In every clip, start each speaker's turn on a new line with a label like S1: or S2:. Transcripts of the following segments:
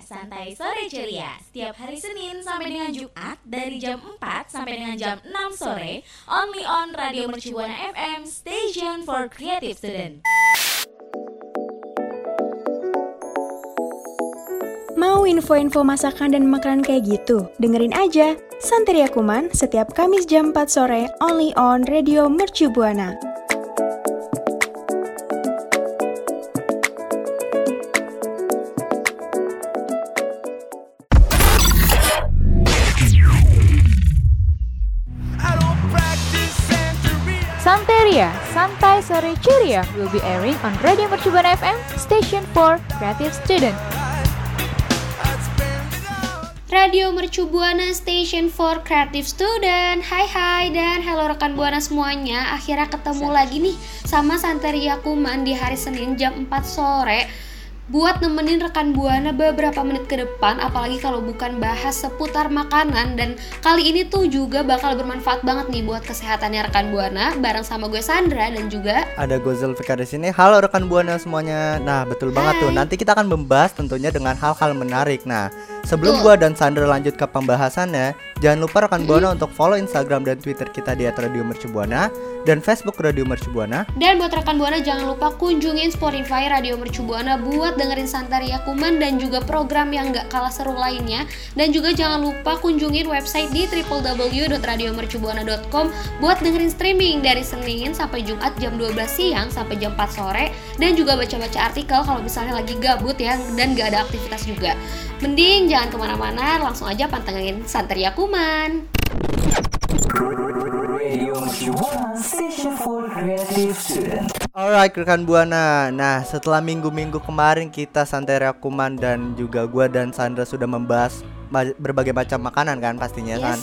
S1: Santai sore ceria. Setiap hari Senin sampai dengan Jumat dari jam 4 sampai dengan jam 6 sore, only on Radio Mercubuana FM, station for creative student.
S2: Mau info-info masakan dan makanan kayak gitu? Dengerin aja Santeria Kuman setiap Kamis jam 4 sore only on Radio Mercu
S3: Ceria will be airing on Radio Mercubuana FM, station for creative student.
S4: Radio Mercu Buana Station for Creative Student. Hai hai dan halo rekan Buana semuanya. Akhirnya ketemu lagi nih sama Santeria Kuman di hari Senin jam 4 sore Buat nemenin rekan Buana beberapa menit ke depan Apalagi kalau bukan bahas seputar makanan Dan kali ini tuh juga bakal bermanfaat banget nih buat kesehatannya rekan Buana Bareng sama gue Sandra dan juga
S5: Ada gue Zulfikar di sini. Halo rekan buana semuanya. Nah, betul banget tuh.
S4: Hai.
S5: Nanti kita akan membahas tentunya dengan hal-hal menarik. Nah, sebelum gua dan Sandra lanjut ke pembahasannya, jangan lupa rekan buana untuk follow Instagram dan Twitter kita di @radio mercubuana dan Facebook Radio Mercubuana.
S4: Dan buat rekan Buana jangan lupa kunjungin Spotify Radio Mercu Buana buat dengerin Santaria Kuman dan juga program yang gak kalah seru lainnya. Dan juga jangan lupa kunjungin website di www.radiomercubuana.com buat dengerin streaming dari Senin sampai Jumat jam 12 siang sampai jam 4 sore dan juga baca-baca artikel kalau misalnya lagi gabut ya dan gak ada aktivitas juga. Mending jangan ke mana-mana, langsung aja pantengin Santaria Kuman.
S5: Alright rekan buana. Nah, setelah minggu-minggu kemarin kita Santeria Kuman dan juga gua dan Sandra sudah membahas berbagai macam makanan kan pastinya kan.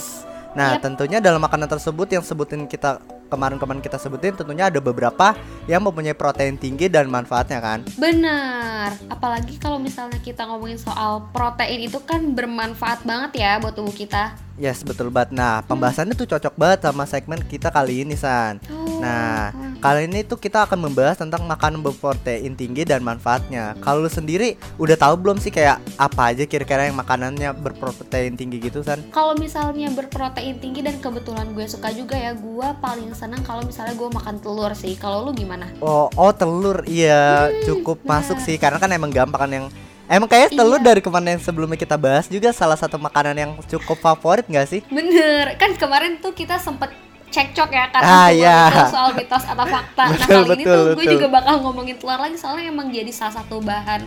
S5: Nah,
S4: Yap.
S5: tentunya dalam makanan tersebut yang sebutin kita kemarin-kemarin kita sebutin tentunya ada beberapa yang mempunyai protein tinggi dan manfaatnya kan.
S4: Benar, apalagi kalau misalnya kita ngomongin soal protein itu kan bermanfaat banget ya buat tubuh kita.
S5: Yes, betul banget. Nah, pembahasannya tuh cocok banget sama segmen kita kali ini, San.
S4: Oh,
S5: Nah,
S4: hmm.
S5: kali ini tuh kita akan membahas tentang makanan berprotein tinggi dan manfaatnya. Kalau lu sendiri udah tahu belum sih kayak apa aja kira-kira yang makanannya berprotein tinggi gitu, San?
S4: Kalau misalnya berprotein tinggi dan kebetulan gue suka juga ya, gue paling senang kalau misalnya gue makan telur sih. Kalau lu gimana?
S5: Oh, oh telur. Iya, cukup masuk sih karena kan emang gampang kan yang Emang kayak telur
S4: Iya.
S5: dari kemarin yang sebelumnya kita bahas juga salah satu makanan yang cukup favorit gak sih?
S4: Bener, kan kemarin tuh kita sempet cekcok ya karena
S5: Ah, iya.
S4: soal mitos atau fakta. nah
S5: Betul,
S4: kali ini
S5: betul,
S4: tuh gue juga bakal ngomongin telur lagi soalnya emang jadi salah satu bahan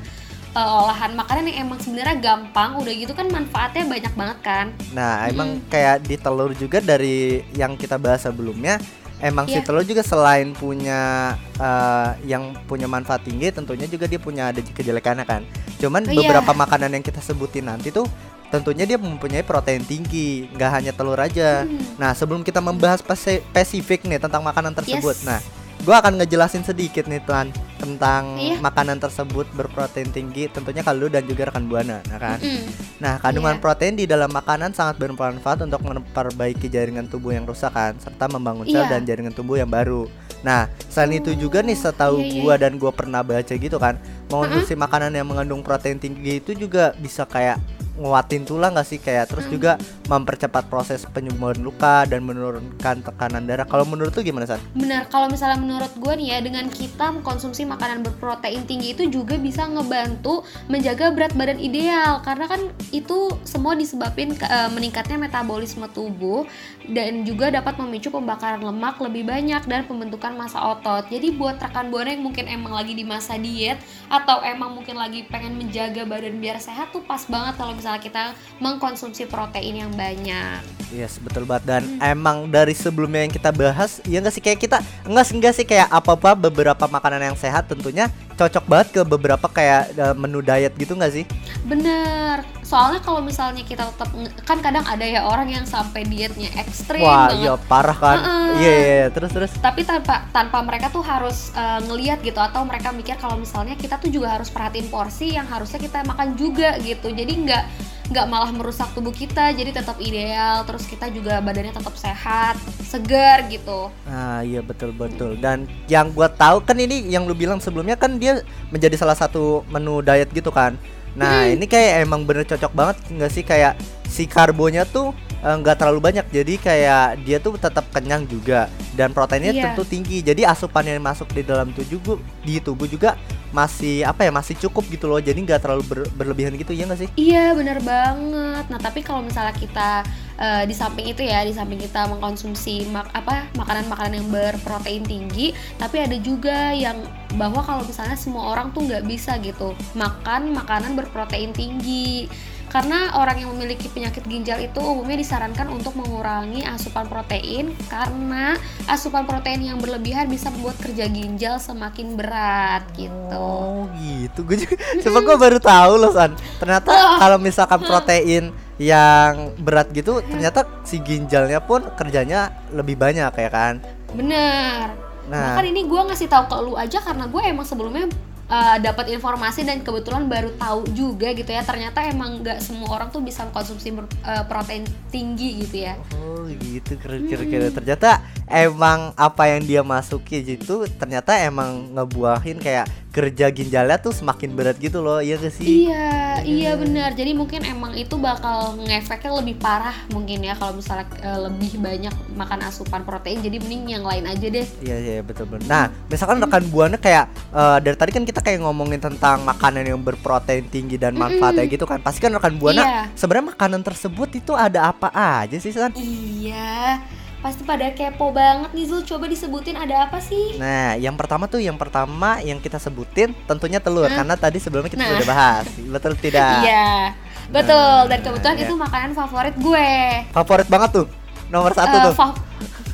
S4: eh, olahan makanan yang emang sebenarnya gampang. Udah gitu kan manfaatnya banyak banget kan.
S5: Nah, emang kayak di telur juga dari yang kita bahas sebelumnya, emang si
S4: Iya.
S5: telur juga selain punya eh, yang punya manfaat tinggi, tentunya juga dia punya ada kejelekannya kan. Cuman
S4: Oh, iya.
S5: beberapa makanan yang kita sebutin nanti tuh tentunya dia mempunyai protein tinggi, nggak hanya telur aja.
S4: Hmm.
S5: Nah, sebelum kita membahas spesi- spesifik nih tentang makanan tersebut,
S4: Yes.
S5: nah, gua akan ngejelasin sedikit nih tuan tentang
S4: Iya.
S5: makanan tersebut berprotein tinggi, tentunya kalau dan juga rekan buana, nah kan.
S4: Mm.
S5: Nah, kandungan
S4: Iya.
S5: protein di dalam makanan sangat bermanfaat untuk memperbaiki jaringan tubuh yang rusak kan, serta membangun sel
S4: Iya.
S5: dan jaringan tubuh yang baru. Nah, selain itu juga nih setahu
S4: iya, iya,
S5: gua dan gua pernah baca gitu kan, mengonsumsi makanan yang mengandung protein tinggi itu juga bisa kayak nguatin tulang gak sih kayak terus juga mempercepat proses penyembuhan luka dan menurunkan tekanan darah. Kalau menurut lu gimana, San?
S4: Benar, kalau misalnya menurut gue nih ya dengan kita mengkonsumsi makanan berprotein tinggi itu juga bisa ngebantu menjaga berat badan ideal karena kan itu semua disebabkan ke- eh, meningkatnya metabolisme tubuh dan juga dapat memicu pembakaran lemak lebih banyak dan pembentukan massa otot. Jadi buat rekan buana yang mungkin emang lagi di masa diet atau emang mungkin lagi pengen menjaga badan biar sehat tuh pas banget kalau misalnya kita mengkonsumsi protein yang banyak.
S5: Yes, betul banget dan
S4: Hmm.
S5: emang dari sebelumnya yang kita bahas ya enggak sih kayak kita enggak sih enggak sih kayak apa-apa beberapa makanan yang sehat tentunya cocok banget ke beberapa kayak eh, menu diet gitu enggak sih?
S4: Bener, soalnya kalau misalnya kita tetap kan kadang ada ya orang yang sampai dietnya ekstrim
S5: Wah,
S4: banget.
S5: iya parah kan. Iya, iya, iya. terus terus.
S4: Tapi tanpa tanpa mereka tuh harus eh, ngeliat gitu atau mereka mikir kalau misalnya kita tuh juga harus perhatiin porsi yang harusnya kita makan juga gitu. Jadi nggak nggak malah merusak tubuh kita, jadi tetap ideal. Terus kita juga badannya tetap sehat, segar gitu.
S5: Ah, iya betul betul. Dan yang gua tahu kan ini yang lu bilang sebelumnya kan dia menjadi salah satu menu diet gitu kan. Nah, ini kayak emang bener cocok banget nggak sih kayak si karbonya tuh eh, nggak terlalu banyak jadi kayak dia tuh tetap kenyang juga dan proteinnya
S4: Iya.
S5: tentu tinggi jadi asupan yang masuk di dalam tubuh juga- di tubuh juga masih apa ya masih cukup gitu loh jadi nggak terlalu ber- berlebihan gitu ya nggak sih
S4: Iya bener banget. Nah tapi kalau misalnya kita eh, di samping itu ya, di samping kita mengkonsumsi mak apa makanan-makanan yang berprotein tinggi, tapi ada juga yang bahwa kalau misalnya semua orang tuh nggak bisa gitu makan makanan berprotein tinggi. Karena orang yang memiliki penyakit ginjal itu umumnya disarankan untuk mengurangi asupan protein karena asupan protein yang berlebihan bisa membuat kerja ginjal semakin berat gitu.
S5: Oh gitu, gue juga, coba gue baru tahu loh San. Ternyata kalau misalkan protein yang berat gitu, ternyata si ginjalnya pun kerjanya lebih banyak ya kan.
S4: Bener.
S5: Nah,
S4: Bahkan ini gue ngasih tahu ke lu aja karena gue emang sebelumnya uh, dapat informasi dan kebetulan baru tahu juga gitu ya. Ternyata emang nggak semua orang tuh bisa mengkonsumsi ber- uh, protein tinggi gitu ya.
S5: oh gitu keren keren keren. Ternyata emang apa yang dia masuki gitu, ternyata emang ngebuahin kayak kerja ginjalnya tuh semakin berat gitu loh, iya gak sih?
S4: Iya, iya benar. Jadi mungkin emang itu bakal ngefeknya lebih parah mungkin ya kalau misalnya uh, lebih banyak makan asupan protein. Jadi mending yang lain aja deh.
S5: Iya iya betul betul. Nah, misalkan rekan buana kayak eh, dari tadi kan kita kayak ngomongin tentang makanan yang berprotein tinggi dan manfaatnya gitu kan. Pasti kan rekan buana
S4: Iya.
S5: sebenarnya makanan tersebut itu ada apa aja sih San?
S4: Iya, pasti pada kepo banget nih Zul. Coba disebutin ada apa sih?
S5: Nah, yang pertama tuh yang pertama yang kita sebutin tentunya telur
S4: Hah?
S5: karena tadi sebelumnya kita
S4: Nah.
S5: sudah bahas. Betul tidak?
S4: Iya, betul. Dan
S5: Nah,
S4: kebetulan
S5: iya.
S4: itu makanan favorit gue.
S5: Favorit banget tuh. Nomor satu
S4: Eh,
S5: tuh.
S4: fa-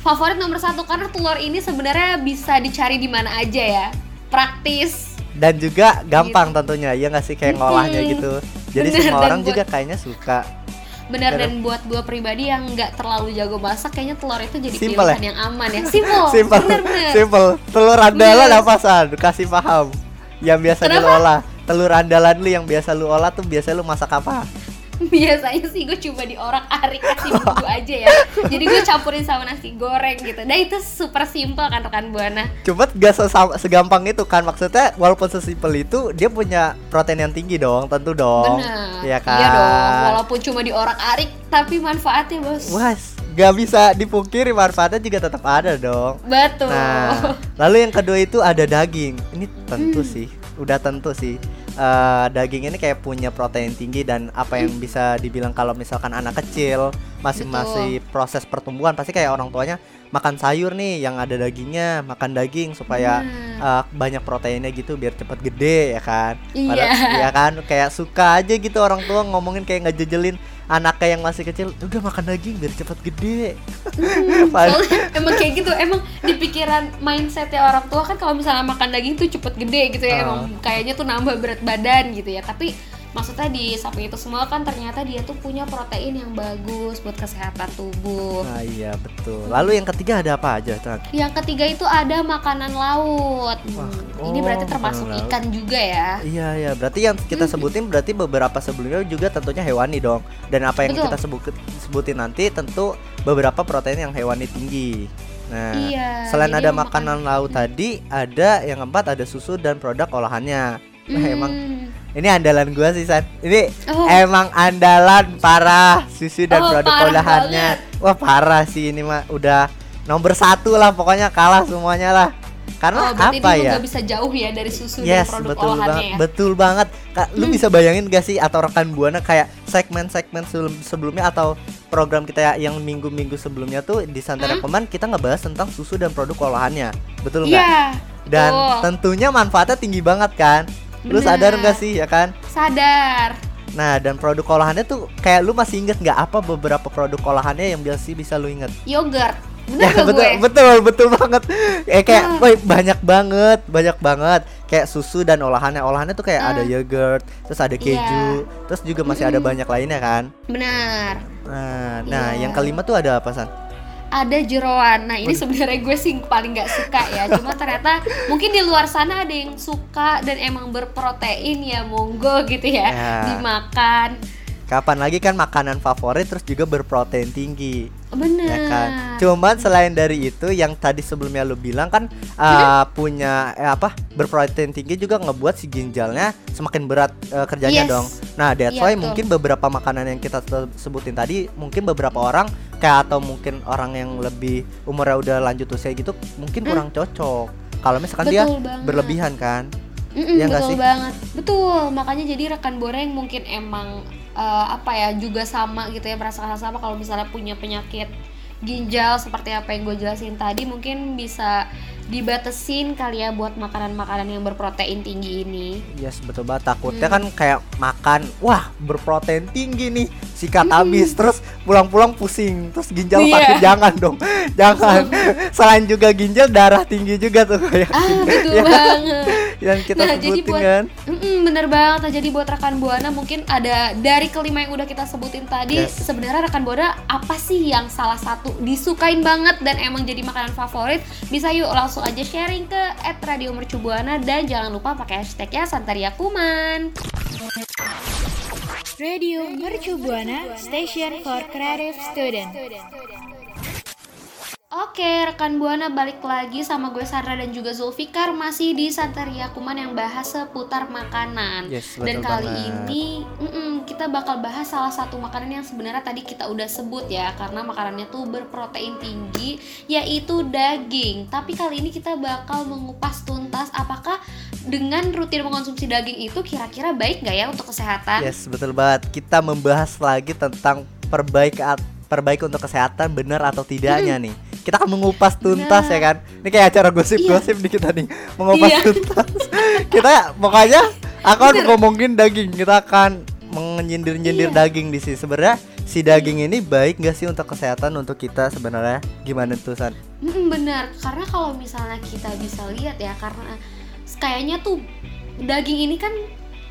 S4: favorit nomor satu karena telur ini sebenarnya bisa dicari di mana aja ya. Praktis.
S5: Dan juga gampang tentunya. Ya nggak sih kayak ngolahnya gitu. Jadi
S4: Bener,
S5: semua orang
S4: buat-
S5: juga kayaknya suka.
S4: Benar
S5: Bener.
S4: dan buat dua pribadi yang nggak terlalu jago masak, kayaknya telur itu jadi
S5: Simple
S4: pilihan
S5: ya?
S4: yang aman ya. Simple.
S5: Simple.
S4: Bener-bener.
S5: Simple. Telur andalan
S4: Bener.
S5: apa San? Kasih paham. Yang biasa lu
S4: Kenapa?
S5: olah. Telur andalan lu yang biasa lu olah tuh biasa lu masak apa?
S4: Biasanya sih gue coba diorak-arik kasih bumbu aja ya. Jadi gue campurin sama nasi goreng gitu. Nah itu super simple kan rekan buana.
S5: Cuma gak segampang itu kan maksudnya walaupun sesimpel itu dia punya protein yang tinggi dong tentu dong
S4: Benar.
S5: Iya kan
S4: Iya dong. Walaupun cuma diorak-arik tapi manfaatnya bos.
S5: Wah gak bisa dipungkiri manfaatnya juga tetap ada dong
S4: Betul.
S5: Nah lalu yang kedua itu ada daging Ini tentu
S4: Hmm.
S5: sih udah tentu sih Eh, daging ini kayak punya protein tinggi dan apa yang bisa dibilang kalau misalkan anak kecil masih
S4: Betul.
S5: masih proses pertumbuhan pasti kayak orang tuanya makan sayur nih yang ada dagingnya makan daging supaya
S4: Benar.
S5: uh, banyak proteinnya gitu biar cepet gede ya kan
S4: Iya.
S5: ya kan kayak suka aja gitu orang tua ngomongin kayak ngejejelin anaknya yang masih kecil udah makan daging biar cepet gede
S4: Soalnya emang kayak gitu, emang di pikiran mindsetnya orang tua kan kalau misalnya makan daging tuh cepet gede gitu ya,
S5: Ah.
S4: emang kayaknya tuh nambah berat badan gitu ya. Tapi maksudnya di samping itu semua kan ternyata dia tuh punya protein yang bagus buat kesehatan tubuh.
S5: nah iya betul lalu yang ketiga ada apa aja Tan?
S4: Yang ketiga itu ada makanan laut.
S5: Wah,
S4: Hmm, Ini
S5: oh,
S4: berarti termasuk
S5: makanan laut.
S4: ikan juga ya.
S5: Iya iya berarti yang kita sebutin berarti beberapa sebelumnya juga tentunya hewani dong dan apa yang
S4: Betul.
S5: kita sebut sebutin nanti tentu beberapa protein yang hewani tinggi. Nah,
S4: Iya,
S5: selain ada
S4: yang makan-
S5: makanan laut tadi, ada yang keempat ada susu dan produk olahannya. Nah, emang
S4: Hmm.
S5: Ini andalan gua sih San. Ini
S4: Oh.
S5: emang andalan parah susu dan
S4: Oh,
S5: produk olahannya. Wah parah sih ini mah udah nomor satu lah pokoknya kalah semuanya lah. Karena
S4: Oh,
S5: apa ya?
S4: nggak bisa jauh ya dari susu
S5: Yes,
S4: dan produk
S5: betul
S4: olahannya
S5: banget.
S4: ya.
S5: Betul banget. Kak, lu bisa bayangin gak sih atau rekan Buana kayak segmen-segmen sebelum- sebelumnya atau program kita ya yang minggu-minggu sebelumnya tuh di Santai Rekoman kita ngebahas tentang susu dan produk olahannya. Betul nggak?
S4: Iya.
S5: Dan
S4: betul.
S5: tentunya manfaatnya tinggi banget kan? Lu
S4: Bener.
S5: sadar gak sih ya kan?
S4: sadar.
S5: Nah, dan produk olahannya tuh kayak lu masih inget nggak apa beberapa produk olahannya yang biasa bisa lu inget?
S4: Yogurt. Bener
S5: Ya,
S4: gak
S5: betul,
S4: gue?
S5: betul, betul banget. Eh kayak,
S4: Ah.
S5: woi, banyak banget, banyak banget. Kayak susu dan olahannya, olahannya tuh kayak
S4: Ah.
S5: ada yogurt, terus ada keju, terus juga masih ada banyak lainnya kan.
S4: Benar.
S5: Nah, nah
S4: Iya.
S5: yang kelima tuh ada apa san?
S4: Ada jeroan. Nah, ini sebenarnya gue sih paling gak suka ya. Cuma ternyata mungkin di luar sana ada yang suka dan emang berprotein ya monggo gitu ya.
S5: Ya.
S4: Dimakan.
S5: Kapan lagi kan makanan favorit terus juga berprotein tinggi.
S4: bener
S5: ya kan cuman selain dari itu yang tadi sebelumnya lu bilang kan uh, punya eh, apa berprotein tinggi juga ngebuat si ginjalnya semakin berat uh, kerjanya
S4: Yes.
S5: dong nah that's
S4: Iya,
S5: why
S4: betul.
S5: mungkin beberapa makanan yang kita se- sebutin tadi mungkin beberapa orang kayak atau mungkin orang yang lebih umurnya udah lanjut usia gitu mungkin kurang cocok kalau misalkan dia
S4: Hmm. Betul banget.
S5: berlebihan kan
S4: Mm-mm,
S5: Iya nggak
S4: betul
S5: sih?
S4: banget betul makanya jadi rekan yang mungkin emang eh, apa ya juga sama gitu ya merasakan hal sama. Kalau misalnya punya penyakit ginjal seperti apa yang gue jelasin tadi mungkin bisa dibatesin kali ya buat makanan-makanan yang berprotein tinggi ini.
S5: Yes betul banget. Takutnya
S4: Hmm.
S5: kan kayak makan wah berprotein tinggi nih sikat habis terus pulang-pulang pusing terus ginjal
S4: Iya.
S5: sakit jangan dong. Jangan. Selain juga ginjal darah tinggi juga tuh kayak
S4: ah betul
S5: Ya. kan? Yang kita
S4: Nah, jadi
S5: sebutin
S4: buat-
S5: kan
S4: Mm-mm, bener banget nah, jadi buat rekan buana mungkin ada dari kelima yang udah kita sebutin tadi
S5: Yes.
S4: sebenarnya rekan buana apa sih yang salah satu disukain banget dan emang jadi makanan favorit bisa yuk langsung aja sharing ke @radiomercubuana dan jangan lupa pakai hashtagnya Santaria Kuman
S2: Radio Mercu Buana Station for Creative Student.
S4: Oke, rekan Buana balik lagi sama gue Sandra dan juga Zulfikar masih di Santaria Kuman yang bahas seputar makanan.
S5: Yes,
S4: dan kali
S5: banget.
S4: ini mm-mm, kita bakal bahas salah satu makanan yang sebenarnya tadi kita udah sebut ya karena makanannya tuh berprotein tinggi yaitu daging. Tapi kali ini kita bakal mengupas tuntas apakah dengan rutin mengkonsumsi daging itu kira-kira baik nggak ya untuk kesehatan?
S5: yes betul banget kita membahas lagi tentang perbaik perbaik untuk kesehatan benar atau tidaknya nih kita akan mengupas tuntas
S4: Benar.
S5: ya kan ini kayak acara gosip-gosip nih kita nih mengupas
S4: Iya.
S5: tuntas kita pokoknya akan ngomongin daging kita akan menyindir-nyindir
S4: Iya.
S5: daging di sini sebenarnya si daging ini baik gak sih untuk kesehatan untuk kita sebenarnya gimana tuh San?
S4: Mm, benar, karena kalau misalnya kita bisa lihat ya, karena kayaknya tuh daging ini kan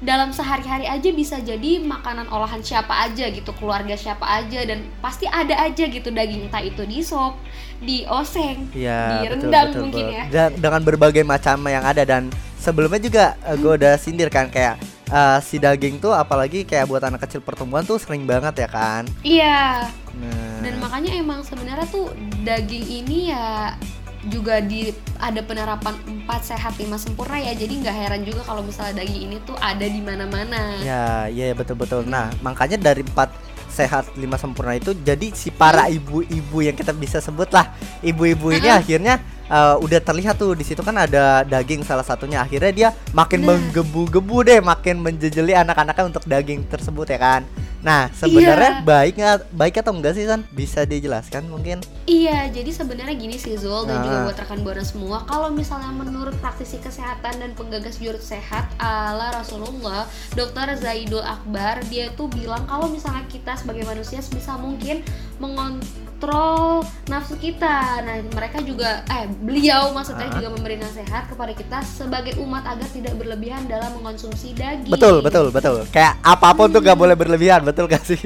S4: dalam sehari-hari aja bisa jadi makanan olahan siapa aja gitu, keluarga siapa aja dan pasti ada aja gitu daging entah itu di sop, di oseng,
S5: Iya betul
S4: direndam
S5: betul,
S4: mungkin
S5: betul.
S4: ya.
S5: Dan dengan berbagai macam yang ada dan sebelumnya juga gue udah sindir kan kayak eh, si daging tuh apalagi kayak buat anak kecil pertumbuhan tuh sering banget ya kan.
S4: Iya,
S5: Nah,
S4: dan makanya emang sebenarnya tuh daging ini ya juga di ada penerapan 4 sehat 5 sempurna ya jadi nggak heran juga kalau misalnya daging ini tuh ada di mana-mana
S5: ya iya betul betul. Nah makanya dari empat sehat lima sempurna itu jadi si para
S4: Hmm.
S5: ibu-ibu yang kita bisa sebut lah ibu-ibu ini akhirnya eh, udah terlihat tuh di situ kan ada daging salah satunya akhirnya dia makin
S4: Nah.
S5: menggebu-gebu deh makin menjejeli anak-anaknya untuk daging tersebut ya kan. Nah sebenarnya
S4: Iya.
S5: baik nggak baik atau enggak sih San? Bisa dijelaskan mungkin?
S4: Iya, jadi sebenarnya gini sih Zul dan juga
S5: Ah.
S4: buat rekan buana semua, kalau misalnya menurut praktisi kesehatan dan penggagas jurus sehat ala Rasulullah, Dr. Zaidul Akbar, dia tuh bilang kalau misalnya kita sebagai manusia sebisa mungkin mengontrol nafsu kita. Nah, mereka juga eh beliau maksudnya
S5: Ah.
S4: juga memberi nasihat kepada kita sebagai umat agar tidak berlebihan dalam mengkonsumsi daging.
S5: Betul betul betul. Kayak apa pun tuh gak boleh berlebihan betul gak sih?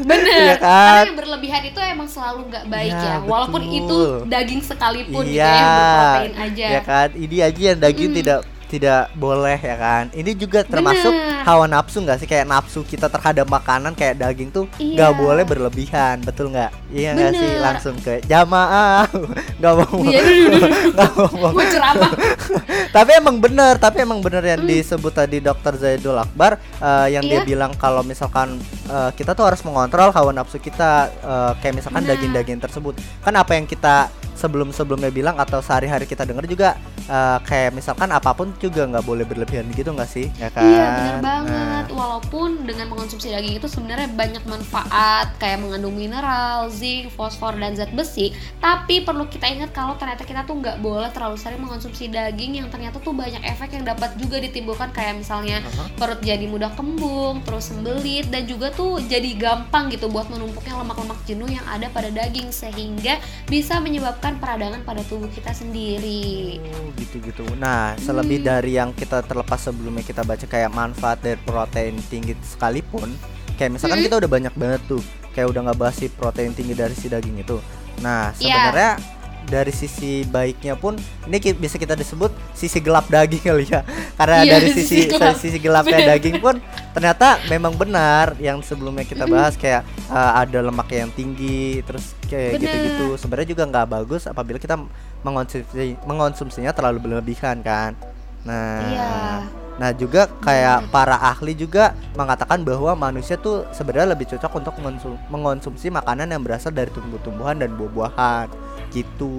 S4: Bener.
S5: Iya kan?
S4: Karena yang berlebihan itu emang selalu nggak baik
S5: Ya,
S4: ya, walaupun
S5: betul.
S4: itu daging sekalipun gitu
S5: Iya.
S4: ya yang berprotein aja.
S5: Ya kan, ini aja yang daging
S4: Mm-mm.
S5: tidak tidak boleh ya kan. Ini juga termasuk
S4: Bener.
S5: hawa nafsu nggak sih kayak nafsu kita terhadap makanan kayak daging tuh
S4: Iya.
S5: nggak boleh berlebihan, betul nggak? Iya nggak sih langsung ke jamaah nggak mau
S4: Iya.
S5: nggak mau. Tapi emang bener, tapi emang bener yang disebut tadi Dokter Zaidul Akbar eh, yang dia
S4: Iya.
S5: bilang kalau misalkan eh, kita tuh harus mengontrol hawa nafsu kita eh, kayak misalkan daging-daging tersebut. Kan apa yang kita sebelum-sebelumnya bilang atau sehari-hari kita dengar juga eh, kayak misalkan apa pun juga nggak boleh berlebihan gitu nggak sih? Ya kan?
S4: Iya bener
S5: Nah,
S4: banget. Walaupun dengan mengonsumsi daging itu sebenarnya banyak manfaat kayak mengandung mineral, zinc, fosfor dan zat besi. Tapi perlu kita ingat kalau ternyata kita tuh nggak boleh terlalu sering mengonsumsi daging yang ternyata tuh banyak efek yang dapat juga ditimbulkan kayak misalnya
S5: Aha.
S4: perut jadi mudah kembung, terus sembelit dan juga tuh jadi gampang gitu buat menumpuknya lemak-lemak jenuh yang ada pada daging sehingga bisa menyebabkan peradangan pada tubuh kita sendiri.
S5: Oh, gitu-gitu. Nah, selebih
S4: Hmm.
S5: dari yang kita terlepas sebelumnya kita baca kayak manfaat dari protein tinggi sekalipun, kayak misalkan
S4: Hmm.
S5: kita udah banyak banget tuh, kayak udah nggak bahas si protein tinggi dari si daging itu. Nah,
S4: Iya.
S5: sebenarnya dari sisi baiknya pun ini ki- bisa kita disebut sisi gelap daging kali ya. Karena
S4: Iya,
S5: dari
S4: sisi
S5: sisi
S4: gelap.
S5: sisi gelapnya daging pun ternyata memang benar yang sebelumnya kita bahas kayak uh, ada lemak yang tinggi terus kayak gitu-gitu. Sebenarnya juga nggak bagus apabila kita mengonsumsi mengonsumsinya terlalu berlebihan kan. Nah
S4: Iya.
S5: Nah juga kayak para ahli juga mengatakan bahwa manusia tuh sebenarnya lebih cocok untuk mengonsum- mengonsumsi makanan yang berasal dari tumbuh-tumbuhan dan buah-buahan gitu.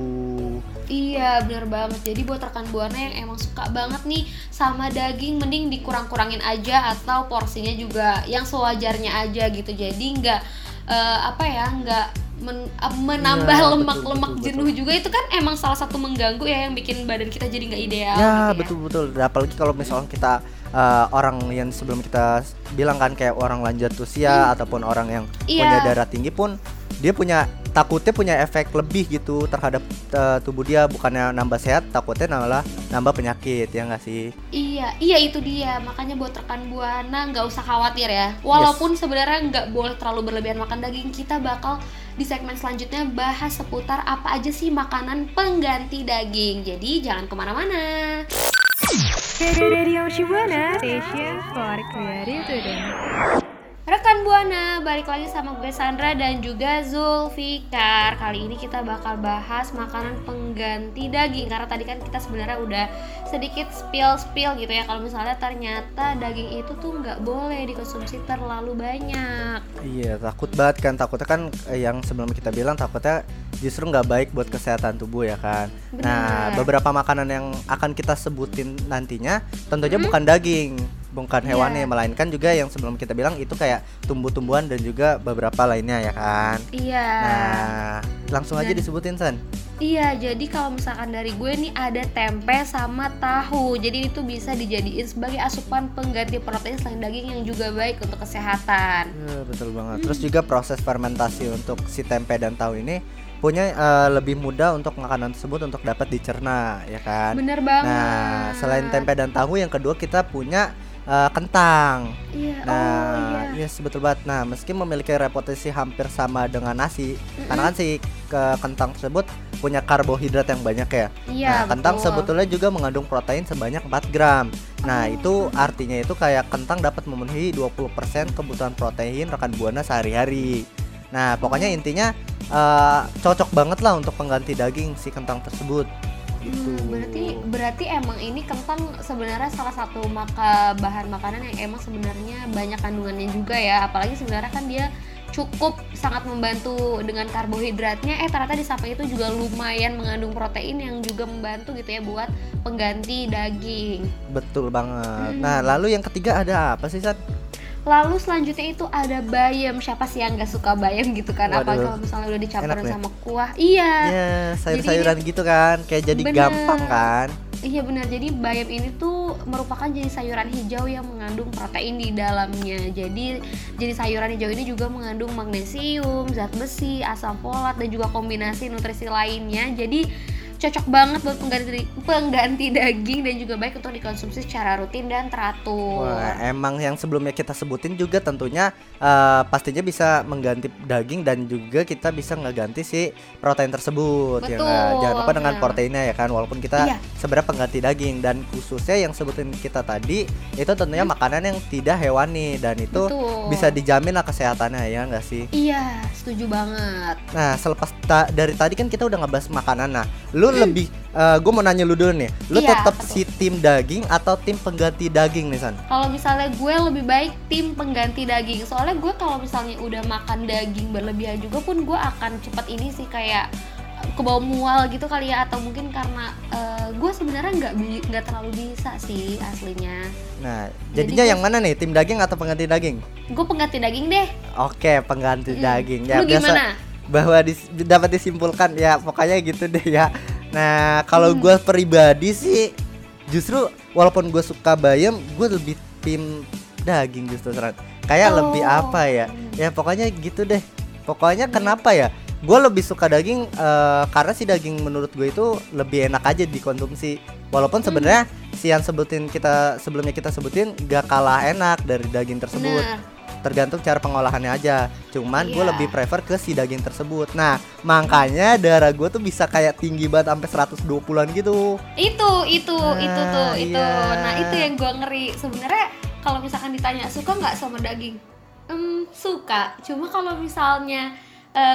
S4: Iya bener banget. Jadi buat rekan buana yang emang suka banget nih sama daging Mending dikurang-kurangin aja atau porsinya juga yang sewajarnya aja gitu. Jadi nggak eh, apa ya nggak men- menambah
S5: Iya, betul,
S4: lemak-lemak
S5: betul,
S4: jenuh juga. Itu kan emang salah satu mengganggu ya yang bikin badan kita jadi nggak ideal
S5: ya
S4: gitu
S5: betul betul. Apalagi kalau misalnya kita uh, orang yang sebelum kita bilang kan kayak orang lanjut usia ataupun orang yang
S4: Iya.
S5: punya darah tinggi pun dia punya takutnya punya efek lebih gitu terhadap uh, tubuh dia bukannya nambah sehat takutnya malah nambah penyakit ya nggak sih?
S4: Iya, iya itu dia. Makanya buat rekan buana nggak usah khawatir ya. Walaupun sebenarnya nggak boleh terlalu berlebihan makan daging, kita bakal di segmen selanjutnya bahas seputar apa aja sih makanan pengganti daging. Jadi jangan ke mana-mana.
S2: Radio Shibuana, station for creative today.
S4: Rekan Buana, balik lagi sama gue Sandra dan juga Zulfikar. Kali ini kita bakal bahas makanan pengganti daging Karena tadi kan kita sebenarnya udah sedikit spill-spill gitu ya. Kalau misalnya ternyata daging itu tuh nggak boleh dikonsumsi terlalu banyak.
S5: Iya takut banget kan. Takutnya kan eh, yang sebelum kita bilang takutnya justru nggak baik buat kesehatan tubuh ya kan. Nah
S4: Benar.
S5: beberapa makanan yang akan kita sebutin nantinya tentunya bukan daging, bukan
S4: Iya.
S5: hewannya melainkan juga yang sebelum kita bilang itu kayak tumbuh-tumbuhan dan juga beberapa lainnya ya kan.
S4: Iya
S5: Nah langsung aja
S4: Dan-
S5: disebutin San.
S4: Iya, jadi kalau misalkan dari gue nih ada tempe sama tahu. Jadi itu bisa dijadiin sebagai asupan pengganti protein selain daging yang juga baik untuk kesehatan.
S5: Eh, betul banget.
S4: Hmm.
S5: Terus juga proses fermentasi untuk si tempe dan tahu ini punya eh, lebih mudah untuk makanan tersebut untuk dapat dicerna ya kan.
S4: Bener banget.
S5: Nah, selain tempe dan tahu yang kedua kita punya eh, kentang.
S4: Iya,
S5: Nah,
S4: oh iya.
S5: yes betul banget. Nah, meski memiliki reputasi hampir sama dengan nasi, karena kan si ke kentang tersebut punya karbohidrat yang banyak ya.
S4: Iya,
S5: nah, kentang
S4: betul.
S5: sebetulnya juga mengandung protein sebanyak 4 gram. Nah,
S4: Oh.
S5: itu artinya itu kayak kentang dapat memenuhi 20% kebutuhan protein rekan buana sehari-hari. Nah, pokoknya intinya eh, cocok banget lah untuk pengganti daging si kentang tersebut. Gitu.
S4: Hmm, berarti berarti emang ini kentang sebenarnya salah satu maka bahan makanan yang emang sebenarnya banyak kandungannya juga ya apalagi sebenarnya kan dia cukup sangat membantu dengan karbohidratnya eh ternyata di samping itu juga lumayan mengandung protein yang juga membantu gitu ya buat pengganti daging
S5: Betul banget.
S4: Hmm.
S5: Nah, lalu yang ketiga ada apa sih, Sat?
S4: Lalu selanjutnya itu ada bayam siapa sih yang nggak suka bayam gitu kan apalagi
S5: Waduh.
S4: kalau misalnya udah
S5: nih.
S4: sama kuah iya
S5: Ya, sayur-sayuran gitu kan, kayak jadi
S4: Bener.
S5: gampang kan.
S4: Iya benar, jadi bayam ini tuh merupakan jenis sayuran hijau yang mengandung protein di dalamnya. Jadi jenis sayuran hijau ini juga mengandung magnesium, zat besi, asam folat dan juga kombinasi nutrisi lainnya. Jadi cocok banget buat pengganti pengganti daging dan juga baik untuk dikonsumsi secara rutin dan teratur.
S5: Wah, emang yang sebelumnya kita sebutin juga tentunya eh, pastinya bisa mengganti daging dan juga kita bisa ngeganti si protein tersebut ya?
S4: Betul,
S5: Jangan lupa dengan proteinnya ya kan walaupun kita
S4: Iya.
S5: sebenarnya pengganti daging dan khususnya yang sebutin kita tadi itu tentunya makanan yang tidak hewani dan itu
S4: Hmm? Betul.
S5: bisa dijamin lah kesehatannya ya nggak sih?
S4: Iya, setuju banget.
S5: Nah, selepas ta- dari tadi kan kita udah ngebahas makanan. Nah, lu lebih gue mau nanya lu dulu nih. Lu
S4: Hmm. Iya,
S5: tetap si tim daging atau tim pengganti daging nih, San?
S4: Kalau misalnya gue lebih baik tim pengganti daging. Soalnya gue kalau misalnya udah makan daging berlebihan juga pun gue akan cepat ini sih kayak ke bawah mual gitu kali ya atau mungkin karena eh, gue sebenarnya nggak nggak terlalu bisa sih aslinya.
S5: Nah,
S4: Jadi
S5: jadinya
S4: gua-
S5: yang mana nih? Tim daging atau pengganti daging?
S4: Gue pengganti daging deh.
S5: Oke, pengganti
S4: Mm.
S5: daging. Ya,
S4: Lu
S5: biasa
S4: gimana?
S5: bahwa dis- dapat disimpulkan ya pokoknya gitu deh ya. Nah, kalau
S4: Hmm.
S5: gua pribadi sih justru walaupun gue suka bayam, gue lebih tim daging justru San. Kayak
S4: Oh.
S5: lebih apa ya? Ya pokoknya gitu deh. Pokoknya kenapa ya? Gue lebih suka daging eh, karena si daging menurut gue itu lebih enak aja dikonsumsi. Walaupun
S4: Hmm.
S5: sebenarnya si yang sebutin kita sebelumnya kita sebutin gak kalah enak dari daging tersebut.
S4: Bener.
S5: Tergantung cara pengolahannya aja. Cuman gue
S4: Iya.
S5: lebih prefer ke si daging tersebut. Nah, makanya darah gue tuh bisa kayak tinggi banget sampai 120-an gitu.
S4: itu itu itu
S5: Nah,
S4: tuh itu
S5: iya.
S4: nah itu yang gua ngeri sebenarnya kalau misalkan ditanya suka nggak sama daging Em, suka cuma kalau misalnya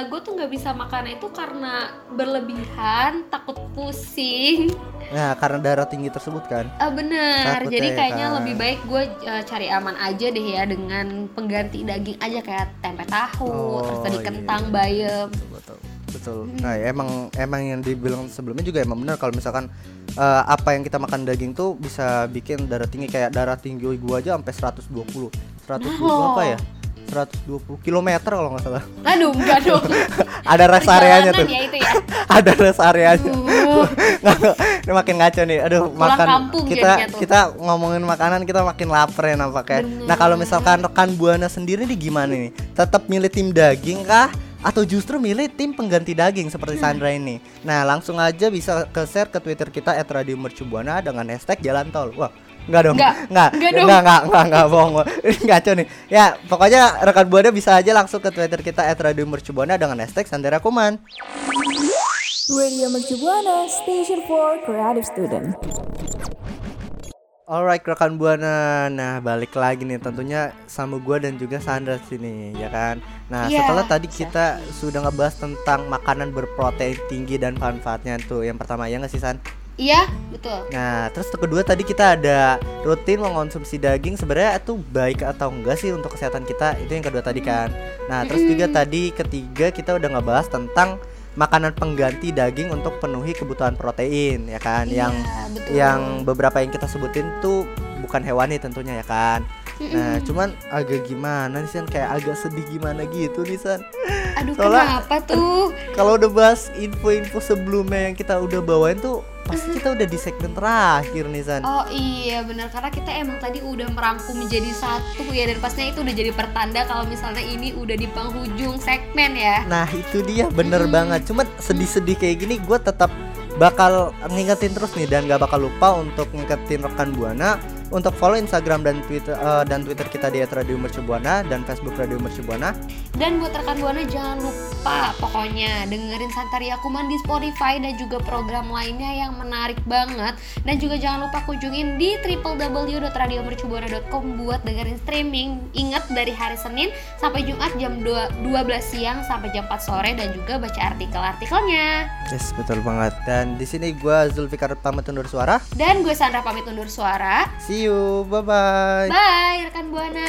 S4: gue tuh nggak bisa makan itu karena berlebihan takut pusing
S5: Nah, karena darah tinggi tersebut kan.
S4: Eh, bener
S5: Takutnya
S4: jadi
S5: ya
S4: kayaknya
S5: kan.
S4: lebih baik gue cari aman aja deh ya dengan pengganti daging aja kayak tempe tahu
S5: Oh,
S4: terus tadi
S5: iya,
S4: kentang
S5: iya.
S4: bayam
S5: betul betul betul nah ya, emang emang yang dibilang sebelumnya juga emang benar kalau misalkan eh, apa yang kita makan daging tuh bisa bikin darah tinggi kayak darah tinggi gua aja sampai 120 120
S4: Loh.
S5: apa ya 120 kilometer kalau nggak salah.
S4: Aduh enggak dong.
S5: Ada rest areanya tuh.
S4: ya itu ya.
S5: Ada rest areanya.
S4: Uh,
S5: ini makin ngaco nih. Aduh
S4: Pulang
S5: makan. kita kita ngomongin makanan kita makin lapar ya nampaknya. Nah kalau misalkan rekan buana sendiri nih gimana nih? Tetap milih tim daging kah? Atau justru milih tim pengganti daging seperti
S4: Hmm.
S5: Sandra ini? Nah langsung aja bisa ke share ke twitter kita @radiomercubuana dengan hashtag jalan tol. Wah Enggak dong.
S4: Nggak.
S5: Enggak.
S4: Dong.
S5: Enggak, enggak, enggak, enggak bohong. Ini Ngaco nih. Ya, pokoknya rekan Buana bisa aja langsung ke Twitter kita @radiomercubuana dengan hashtag Sandera Kuman.
S2: Radio Mercu Buana, Station for Creative Student.
S5: Alright rekan buana, nah balik lagi nih tentunya sama gua dan juga Sandra sini ya kan. Nah
S4: Iya,
S5: setelah tadi kita sudah ngebahas tentang makanan berprotein tinggi dan manfaatnya tuh yang pertama ya nggak sih San?
S4: Iya betul
S5: Nah terus yang kedua tadi kita ada rutin mengonsumsi daging sebenarnya itu baik atau enggak sih untuk kesehatan kita itu yang kedua tadi kan. Nah terus juga tadi ketiga kita udah ngebahas tentang makanan pengganti daging untuk penuhi kebutuhan protein ya kan yang
S4: Iya, betul.
S5: yang beberapa yang kita sebutin tuh bukan hewani tentunya ya kan. Nah, cuman agak gimana nih San kayak agak sedih gimana gitu nih San.
S4: aduh
S5: soalnya-
S4: kenapa tuh
S5: Kalau udah bahas info-info sebelumnya yang kita udah bawain tuh pasti kita udah di segmen terakhir nih San.
S4: Oh iya benar karena kita emang tadi udah merangkum menjadi satu ya dan pastinya itu udah jadi pertanda kalau misalnya ini udah di penghujung segmen ya.
S5: Nah, itu dia bener banget. Cuman sedih-sedih kayak gini gue tetap bakal ngingetin terus nih dan gak bakal lupa untuk ngingetin rekan Buana untuk follow Instagram dan Twitter eh, dan Twitter kita di @radiomercubuana dan Facebook Radio Mercubuana.
S4: Dan buat rekan buana jangan lupa pokoknya dengerin Santaria Kuman di Spotify dan juga program lainnya yang menarik banget dan juga jangan lupa kunjungin di www.radiomercubuana.com buat dengerin streaming. Ingat dari hari Senin sampai Jumat jam 2, 12 siang sampai jam 4 sore dan juga baca artikel-artikelnya.
S5: Yes, betul banget. Dan di sini gua Zulfikar pamit undur suara.
S4: Dan gue Sandra pamit undur suara.
S5: See you. Bye bye.
S4: Bye rekan buana.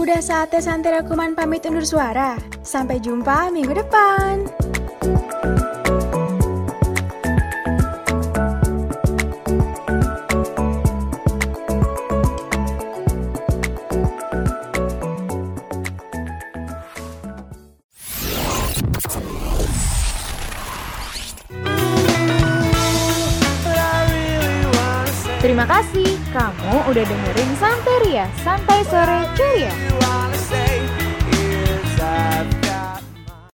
S2: Udah saatnya Santera Kuman pamit undur suara. Sampai jumpa minggu depan.
S3: Terima kasih kamu udah dengerin Santeria, Santai Sore Ceria.